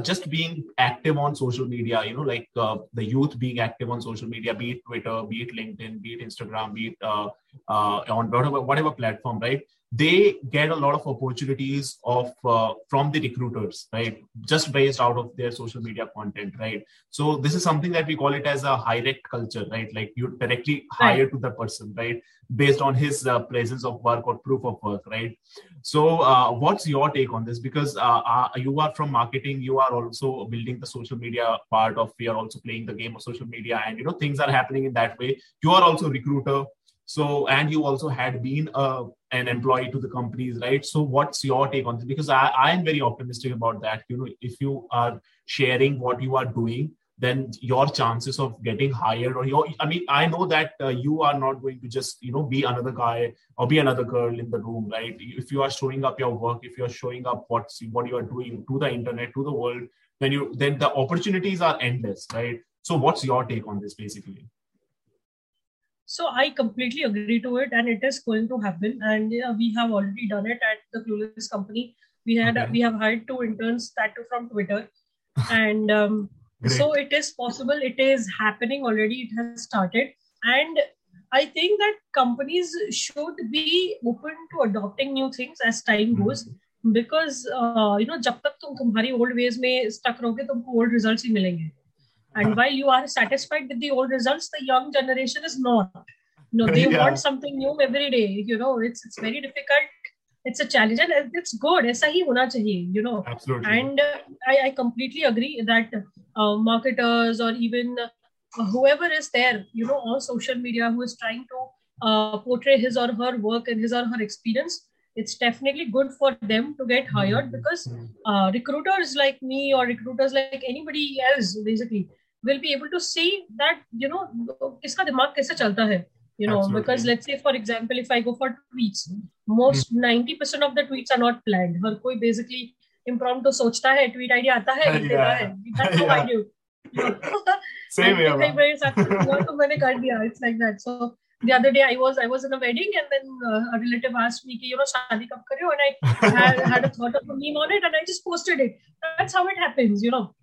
just being active on social media, you know, like the youth being active on social media, be it Twitter, be it LinkedIn, be it Instagram, be it on whatever whatever platform, right? They get a lot of opportunities of uh, from the recruiters right? Just based out of their social media content right? So this is something that we call it as a Hirect culture right? Like you directly hire right. to the person right? Based on his uh, presence of work or proof of work right? So uh, what's your take on this? Because uh, uh, you are from marketing you are also building the social media part of we are also playing the game of social media and you know things are happening in that way. You are also recruiter. So and you also had been a an employee to the companies, right? So, what's your take on this? Because I, I am very optimistic about that. You know, if you are sharing what you are doing, then your chances of getting hired or your i mean i know that uh, you are not going to just you know be another guy or be another girl in the room right if you are showing up your work if you are showing up what's what you are doing to the internet to the world then you then the opportunities are endless right so what's your take on this basically so I completely agree to it, and it is going to happen. And yeah, we have already done it at the Clueless company. We had okay. we have hired two interns, that too from Twitter, and um, so it is possible. It is happening already. It has started, and I think that companies should be open to adopting new things as time hmm. goes. Because uh, you know, जब तक तुम तुम्हारी old ways में stuck रहोगे तुमको old results ही मिलेंगे. and while you are satisfied with the old results, the young generation is not. You know, they yeah. want something new every day. You know, it's it's very difficult. It's a challenge and it's good. Hi you know. Absolutely. And uh, I, I completely agree that uh, marketers or even uh, whoever is there, you know, on social media who is trying to uh, portray his or her work and his or her experience, it's definitely good for them to get hired mm-hmm. because mm-hmm. uh, recruiters like me or recruiters like anybody else basically will be able to see that you know kiska dimag kaise chalta hai you know Absolutely. because let's say for example if i go for tweets most mm. 90% of the tweets are not planned हर कोई basically impromptu सोचता है tweet idea आता है लिख देता है that's how I do same here मेरे साथ हुआ तो मैंने कर दिया it's like that so the other day I was I was in a wedding and then uh, a relative asked me, you know, shadi kab kare? and I had, had, a thought of a meme on it and I just posted it. That's how it happens, you know.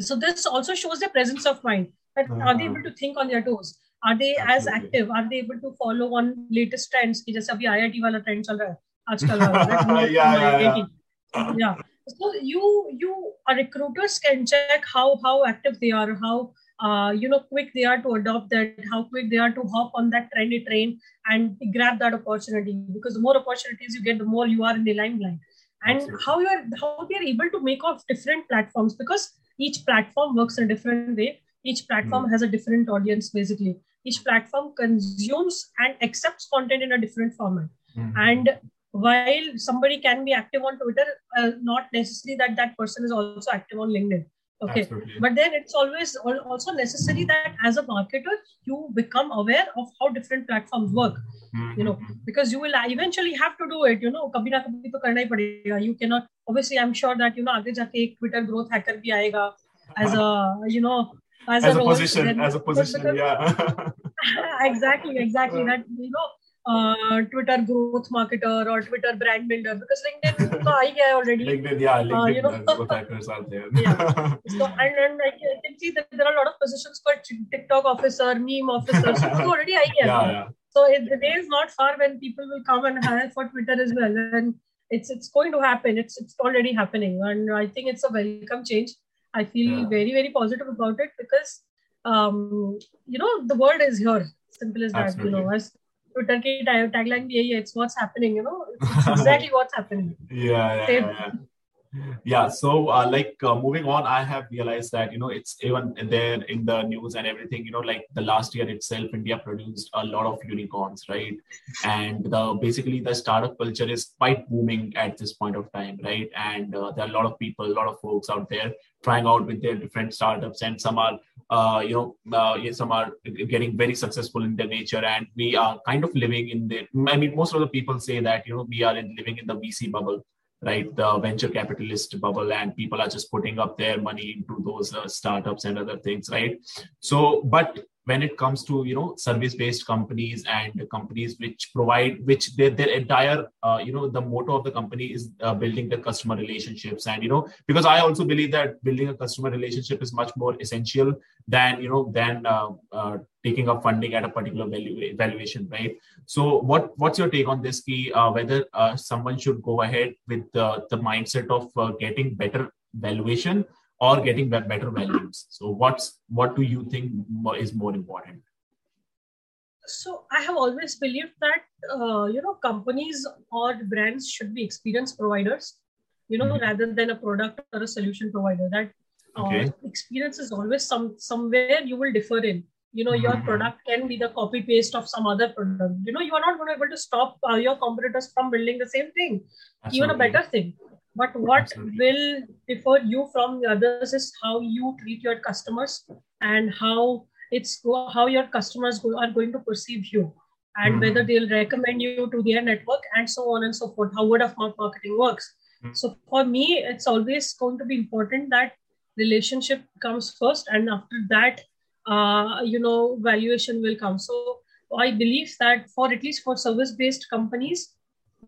So this also shows the presence of mind. That uh-huh. are they able to think on their toes? Are they Absolutely. as active? Are they able to follow on latest trends? Ki jaise abhi IIT wala trend chal raha hai yeah, yeah, yeah. yeah. So you you recruiters can check how how active they are, how uh, you know quick they are to adopt that, how quick they are to hop on that trendy train and grab that opportunity. Because the more opportunities you get, the more you are in the limelight. And Absolutely. how you are how they are able to make off different platforms because each platform works in a different way each platform mm. has a different audience basically each platform consumes and accepts content in a different format mm. and while somebody can be active on twitter uh, not necessarily that that person is also active on linkedin okay. Absolutely. but then it's always also necessary that as a marketer you become aware of how different platforms work mm-hmm. you know because you will eventually have to do it you know kabhi na kabhi to karna hi padega. You cannot obviously i'm sure that you know aage jaake ek twitter growth hacker bhi aayega as a you know as, as a, a position then, as a position yeah. Exactly exactly. That you know uh, Twitter growth marketer or Twitter brand builder because LinkedIn I already. LinkedIn, yeah, LinkedIn, uh, you know, are there. yeah. So and, and I, can, I can see that there are a lot of positions for TikTok officer, meme officer. So already I yeah, yeah. So it, the day is not far when people will come and hire for Twitter as well, and it's it's going to happen. It's it's already happening, and I think it's a welcome change. I feel yeah. very very positive about it because um, you know the world is here. Simple as Absolutely. that. You know, as Twitter ki tagline bhi hai it's what's happening you know? It's exactly what's happening. Yeah, yeah, yeah so uh, like uh, moving on i have realized that you know it's even there in the news and everything you know like the last year itself india produced a lot of unicorns right? And the basically the startup culture is quite booming at this point of time right? And uh, there are a lot of people a lot of folks out there trying out with their different startups and some are uh, you know uh, some are getting very successful in their nature and we are kind of living in the i mean most of the people say that you know we are in, living in the vc bubble right? The venture capitalist bubble, and people are just putting up their money into those uh, startups and other things, right? So, but when it comes to you know service based companies and companies which provide which their, their entire uh, you know the motto of the company is uh, building the customer relationships. And you know because i also believe that building a customer relationship is much more essential than you know than uh, uh taking up funding at a particular valuation right? So what what's your take on this key uh, whether uh, someone should go ahead with the mindset of getting better valuation or getting better values so what's what do you think is more important so i have always believed that uh, you know companies or brands should be experience providers you know mm-hmm. rather than a product or a solution provider that uh, okay. experience is always some somewhere you will differ in you know your mm-hmm. product can be the copy paste of some other product you know you are not going to be able to stop uh, your competitors from building the same thing Absolutely. even a better thing but what Absolutely. will differ you from the others is how you treat your customers and how it's how your customers are going to perceive you and mm-hmm. whether they'll recommend you to their network and so on and so forth how word of mouth marketing works mm-hmm. so for me it's always going to be important that relationship comes first and after that uh, you know valuation will come so i believe that for at least for service based companies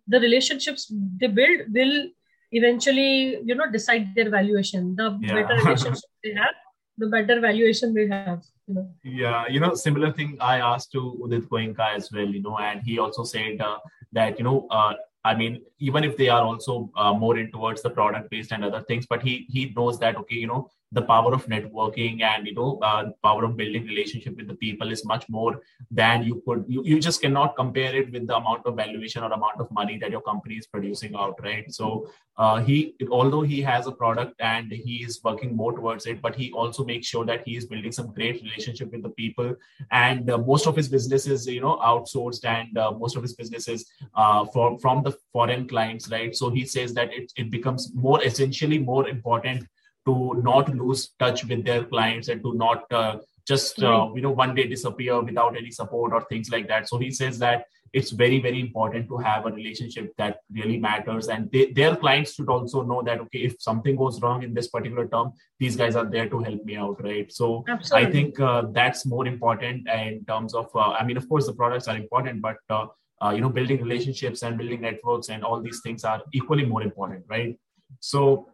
the relationships they build will eventually you know decide their valuation the yeah. better relationship they have the better valuation they have you know? yeah you know similar thing i asked to udit goenka as well you know and he also said uh, that you know uh, I mean, even if they are also uh, more in towards the product based and other things, but he he knows that okay, you know, the power of networking and you know uh, power of building relationship with the people is much more than you could you, you just cannot compare it with the amount of valuation or amount of money that your company is producing out right? So uh, he although he has a product and he is working more towards it but he also makes sure that he is building some great relationship with the people. And uh, most of his businesses you know outsourced and uh, most of his businesses uh, for, from the foreign clients right? So he says that it, it becomes more essentially more important to not lose touch with their clients and to not uh, just uh, you know one day disappear without any support or things like that. So he says that it's very very important to have a relationship that really matters. And they, their clients should also know that okay if something goes wrong in this particular term these guys are there to help me out right? So Absolutely. i think uh, that's more important in terms of uh, i mean of course the products are important but uh, uh, you know building relationships and building networks and all these things are equally more important right? So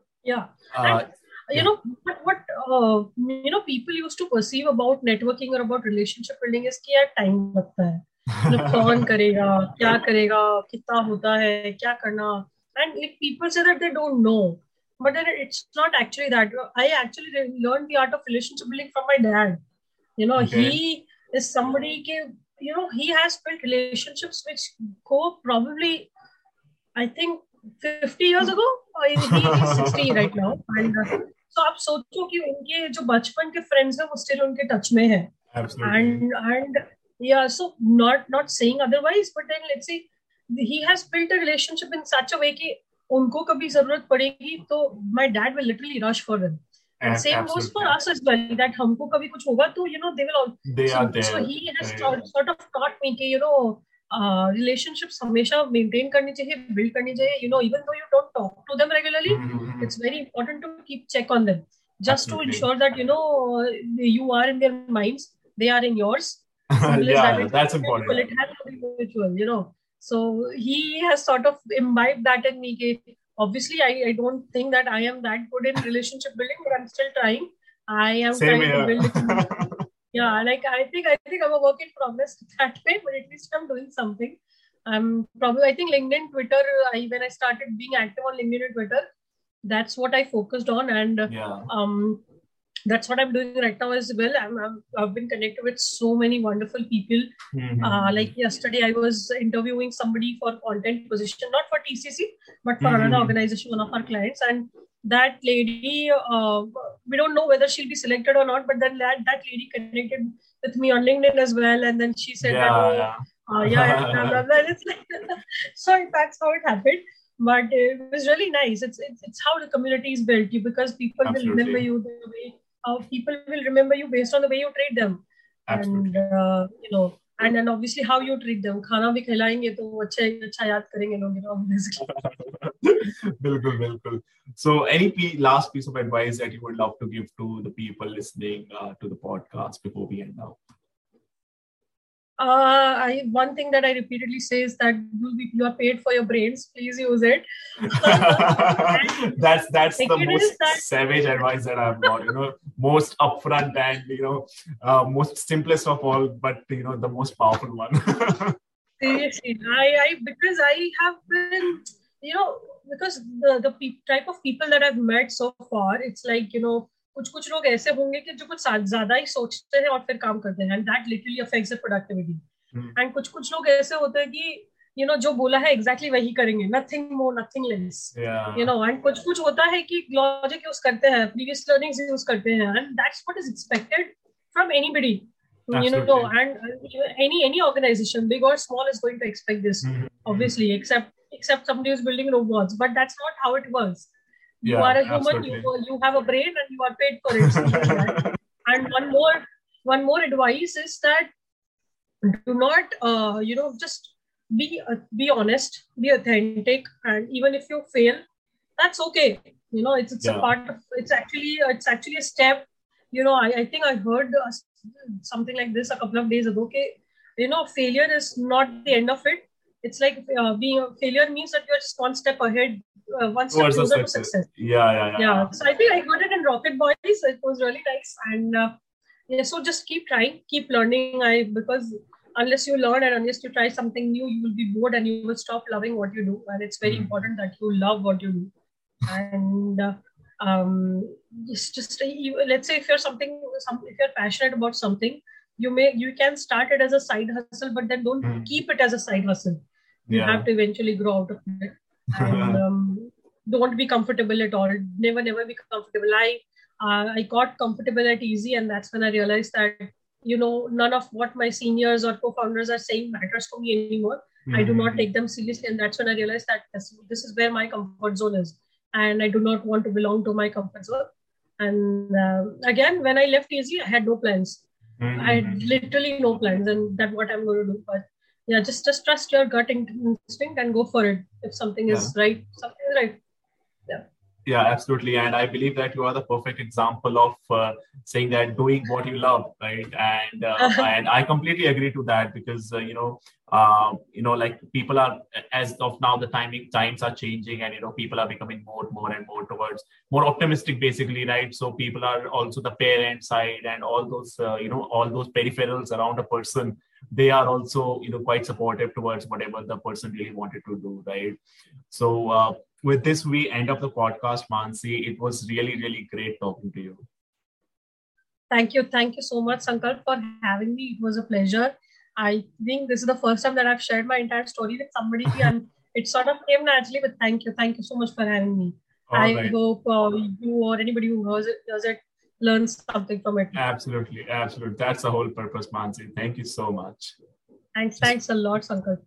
yeah you know what what uh, you know people used to perceive about networking or about relationship building is कि यार time लगता है मतलब कौन करेगा क्या करेगा कितना होता है क्या करना and if people say that they don't know but then it's not actually that i actually learned the art of relationship building from my dad you know okay. he is somebody ke, you know he has built relationships which go probably i think 50 years ago he is 60 right now and uh, तो आप सोचो कि उनके जो बचपन के friends हैं वो स्टिल उनके टच में है। And and yeah so not not saying otherwise but then let's say he has built a relationship in such a way कि उनको कभी ज़रूरत पड़ेगी तो my dad will literally rush for them same goes for us as well that हमको कभी कुछ होगा तो you know they will all they so, are there. so he has sort, sort of taught me कि you know relationships हमेशा maintain करनी चाहिए build करनी चाहिए you know even though you don't talk to them regularly it's very important to keep check on them just to ensure that you know you are in their minds they are in yours yeah that's important it has to be mutual you know so he has sort of imbibed that in me obviously I, I don't think that i am that good in relationship building but i'm still trying i am Same trying here. to build it yeah like i think i think i'm a work in progress that way but at least i'm doing something I'm probably I think LinkedIn, Twitter. I when I started being active on LinkedIn and Twitter, that's what I focused on, and yeah. um, that's what I'm doing right now as well. I'm, i have been connected with so many wonderful people. Mhm. Uh, like yesterday, I was interviewing somebody for content position, not for TCC, but for Mhm. another organization, one of our clients, and that lady, uh, we don't know whether she'll be selected or not, but then that, that lady connected with me on LinkedIn as well, and then she said that, yeah, oh, yeah. uh, yeah, blah, blah, blah. It's like, so that's how it happened. But it was really nice. It's it's, it's how the community is built. You because people Absolutely. will remember you the way. Uh, people will remember you based on the way you treat them, Absolutely. and uh, you know, and then obviously how you treat them. खाना भी खिलाएंगे तो वो अच्छा अच्छा याद करेंगे लोग. You know, basically. bilkul, bilkul. So, any p- last piece of advice that you would love to give to the people listening uh, to the Uh, I one thing that I repeatedly say is that you you are paid for your brains. Please use it. that's that's the most that- savage advice that I've got. You know, most upfront and you know, uh, most simplest of all, but you know, the most powerful one. Seriously, I, I because I have been, you know, because the the pe- type of people that I've met so far, it's like you know, कुछ कुछ लोग ऐसे होंगे कि जो कुछ ज़्यादा ही सोचते हैं और फिर काम करते हैं। And that literally affects productivity and कुछ कुछ लोग ऐसे होते हैं कि यू you नो know, जो बोला है एग्जैक्टली exactly वही करेंगे। Nothing more nothing less you know and कुछ कुछ होता है कि लॉजिक यूज़ करते हैं प्रीवियस लर्निंग यूज़ करते हैं। And that's what is expected from anybody you know and any any organisation big और small is going to expect this obviously except except somebody is building robots but that's not how it works you Yeah, are a human you, you have a brain and you are paid for it. Simple as that. and one more one more advice is that do not uh, you know just be uh, be honest be authentic. And even if you fail that's okay. You know it's it's Yeah. a part of it's actually it's actually a step. You know i, I think i heard uh, something like this a couple of days ago okay you know failure is not the end of it it's like uh, being a failure means that you're just one step ahead uh, one step closer to success. success Yeah, yeah, yeah. yeah so i think i got it in rocket boys it was really nice and uh, yeah so just keep trying keep learning i because unless you learn and unless you try something new you will be bored and you will stop loving what you do and it's very Mhm. important that you love what you do and uh, um just just you, let's say if you're something some if you're passionate about something you may you can start it as a side hustle but then don't Mhm. keep it as a side hustle. You have to eventually grow out of it. And um, don't be comfortable at all. Never never be comfortable. I uh, i got comfortable at eZee and that's when i realized that you know none of what my seniors or co-founders are saying matters to me anymore. I do not Mhm. take them seriously and that's when i realized that this, this is where my comfort zone is. And i do not want to belong to my comfort zone. And uh, again when i left eZee i had no plans Mhm. I had literally no plans, and that's what I'm going to do. But yeah, just just trust your gut instinct and go for it. If something is right, something is right. Yeah, absolutely. And I believe that you are the perfect example of uh, saying that doing what you love, right? And uh, and I completely agree to that because uh, you know, uh, you know, like people are as of now the timing times are changing, and you know, people are becoming more, more and more towards more optimistic, basically, right? So people are also the parent side and all those, uh, you know, all those peripherals around a person. They are also, you know, quite supportive towards whatever the person really wanted to do, right? So. With this, we end up the podcast, Mansi. It was really, really great talking to you. Thank you, thank you so much, Sankalp, for having me. It was a pleasure. I think this is the first time that I've shared my entire story with somebody, and it sort of came naturally. But thank you, thank you so much for having me. All I right. hope uh, you or anybody who hears it, does it learns something from it. Absolutely, absolutely. That's the whole purpose, Mansi. Thank you so much. Thanks, thanks a lot, Sankalp.